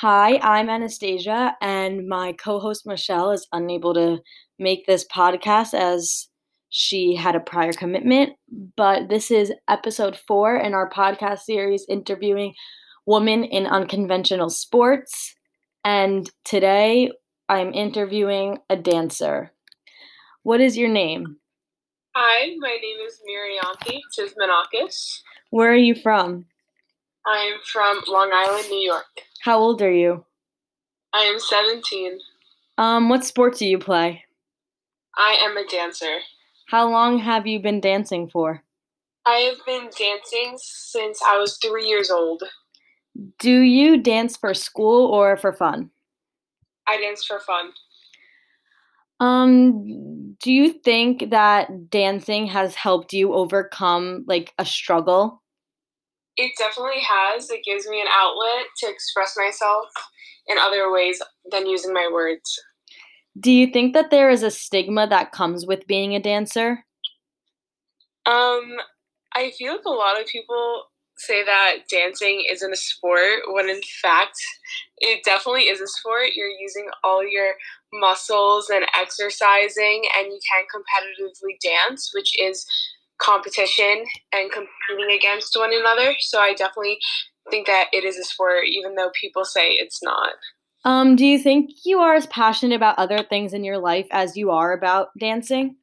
Hi, I'm Anastasia, and my co host Michelle is unable to make this podcast as she had a prior commitment. But this is episode four in our podcast series interviewing women in unconventional sports. And today I'm interviewing a dancer. What is your name? Hi, my name is Mirianthi Tsismenakis. Where are you from? I am from Long Island, New York. How old are you? I am 17. Um, what sport do you play? I am a dancer. How long have you been dancing for? I have been dancing since I was three years old. Do you dance for school or for fun? I dance for fun. Um, do you think that dancing has helped you overcome like a struggle? It definitely has. It gives me an outlet to express myself in other ways than using my words. Do you think that there is a stigma that comes with being a dancer? Um, I feel like a lot of people say that dancing isn't a sport when in fact it definitely is a sport. You're using all your muscles and exercising and you can competitively dance, which is competition and competing against one another. So I definitely think that it is a sport, even though people say it's not. Um, do you think you are as passionate about other things in your life as you are about dancing?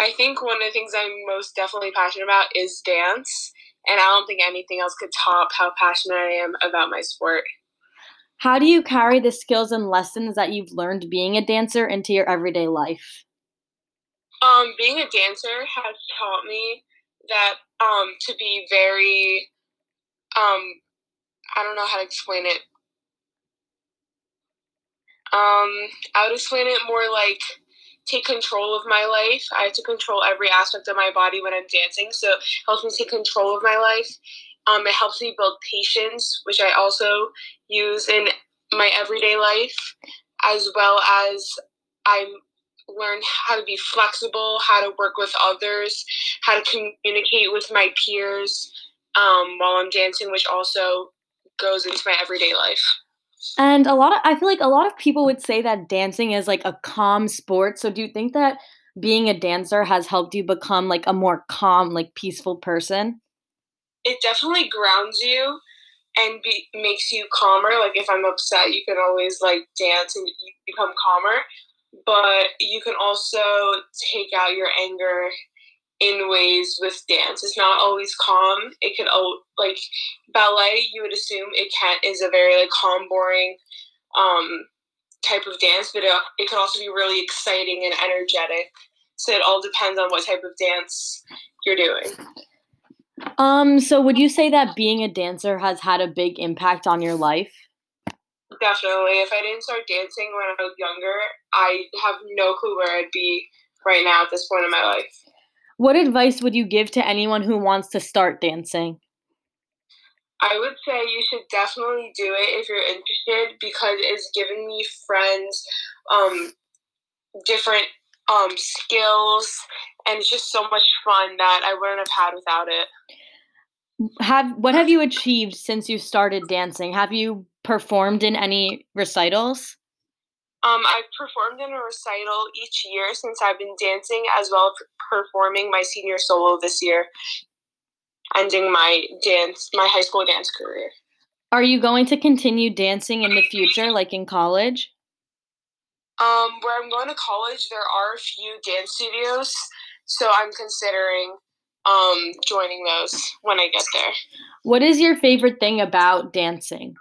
I think one of the things I'm most definitely passionate about is dance, and I don't think anything else could top how passionate I am about my sport. How do you carry the skills and lessons that you've learned being a dancer into your everyday life? Um, being a dancer has taught me that um, to be very, um, I don't know how to explain it. Um, I would explain it more like take control of my life. I have to control every aspect of my body when I'm dancing, so it helps me take control of my life. Um, it helps me build patience, which I also use in my everyday life, as well as I'm learn how to be flexible, how to work with others, how to communicate with my peers um, while I'm dancing, which also goes into my everyday life. And a lot of I feel like a lot of people would say that dancing is like a calm sport. So do you think that being a dancer has helped you become like a more calm, like peaceful person? It definitely grounds you and be, makes you calmer. Like if I'm upset, you can always like dance and you become calmer but you can also take out your anger in ways with dance. It's not always calm. It can like ballet. You would assume it can is a very like calm, boring um, type of dance, but it, it can also be really exciting and energetic. So it all depends on what type of dance you're doing. Um. So would you say that being a dancer has had a big impact on your life? Definitely. If I didn't start dancing when I was younger, I have no clue where I'd be right now at this point in my life. What advice would you give to anyone who wants to start dancing? I would say you should definitely do it if you're interested because it's given me friends, um, different um, skills, and it's just so much fun that I wouldn't have had without it. Have what have you achieved since you started dancing? Have you performed in any recitals? Um, I've performed in a recital each year since I've been dancing, as well as performing my senior solo this year, ending my dance, my high school dance career. Are you going to continue dancing in the future, like in college? Um, where I'm going to college, there are a few dance studios, so I'm considering um joining those when I get there. What is your favorite thing about dancing?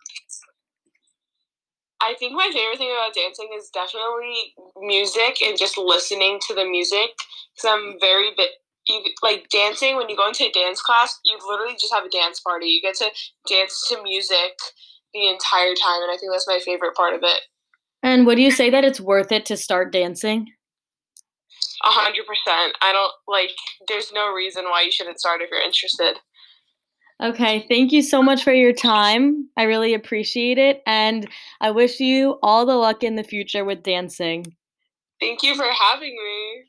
I think my favorite thing about dancing is definitely music and just listening to the music because I'm very bit you like dancing when you go into a dance class you literally just have a dance party. You get to dance to music the entire time and i think that's my favorite part of it. And would you say that it's worth it to start dancing? A hundred percent. I don't like there's no reason why you shouldn't start if you're interested Okay, thank you so much for your time. I really appreciate it. And I wish you all the luck in the future with dancing. Thank you for having me.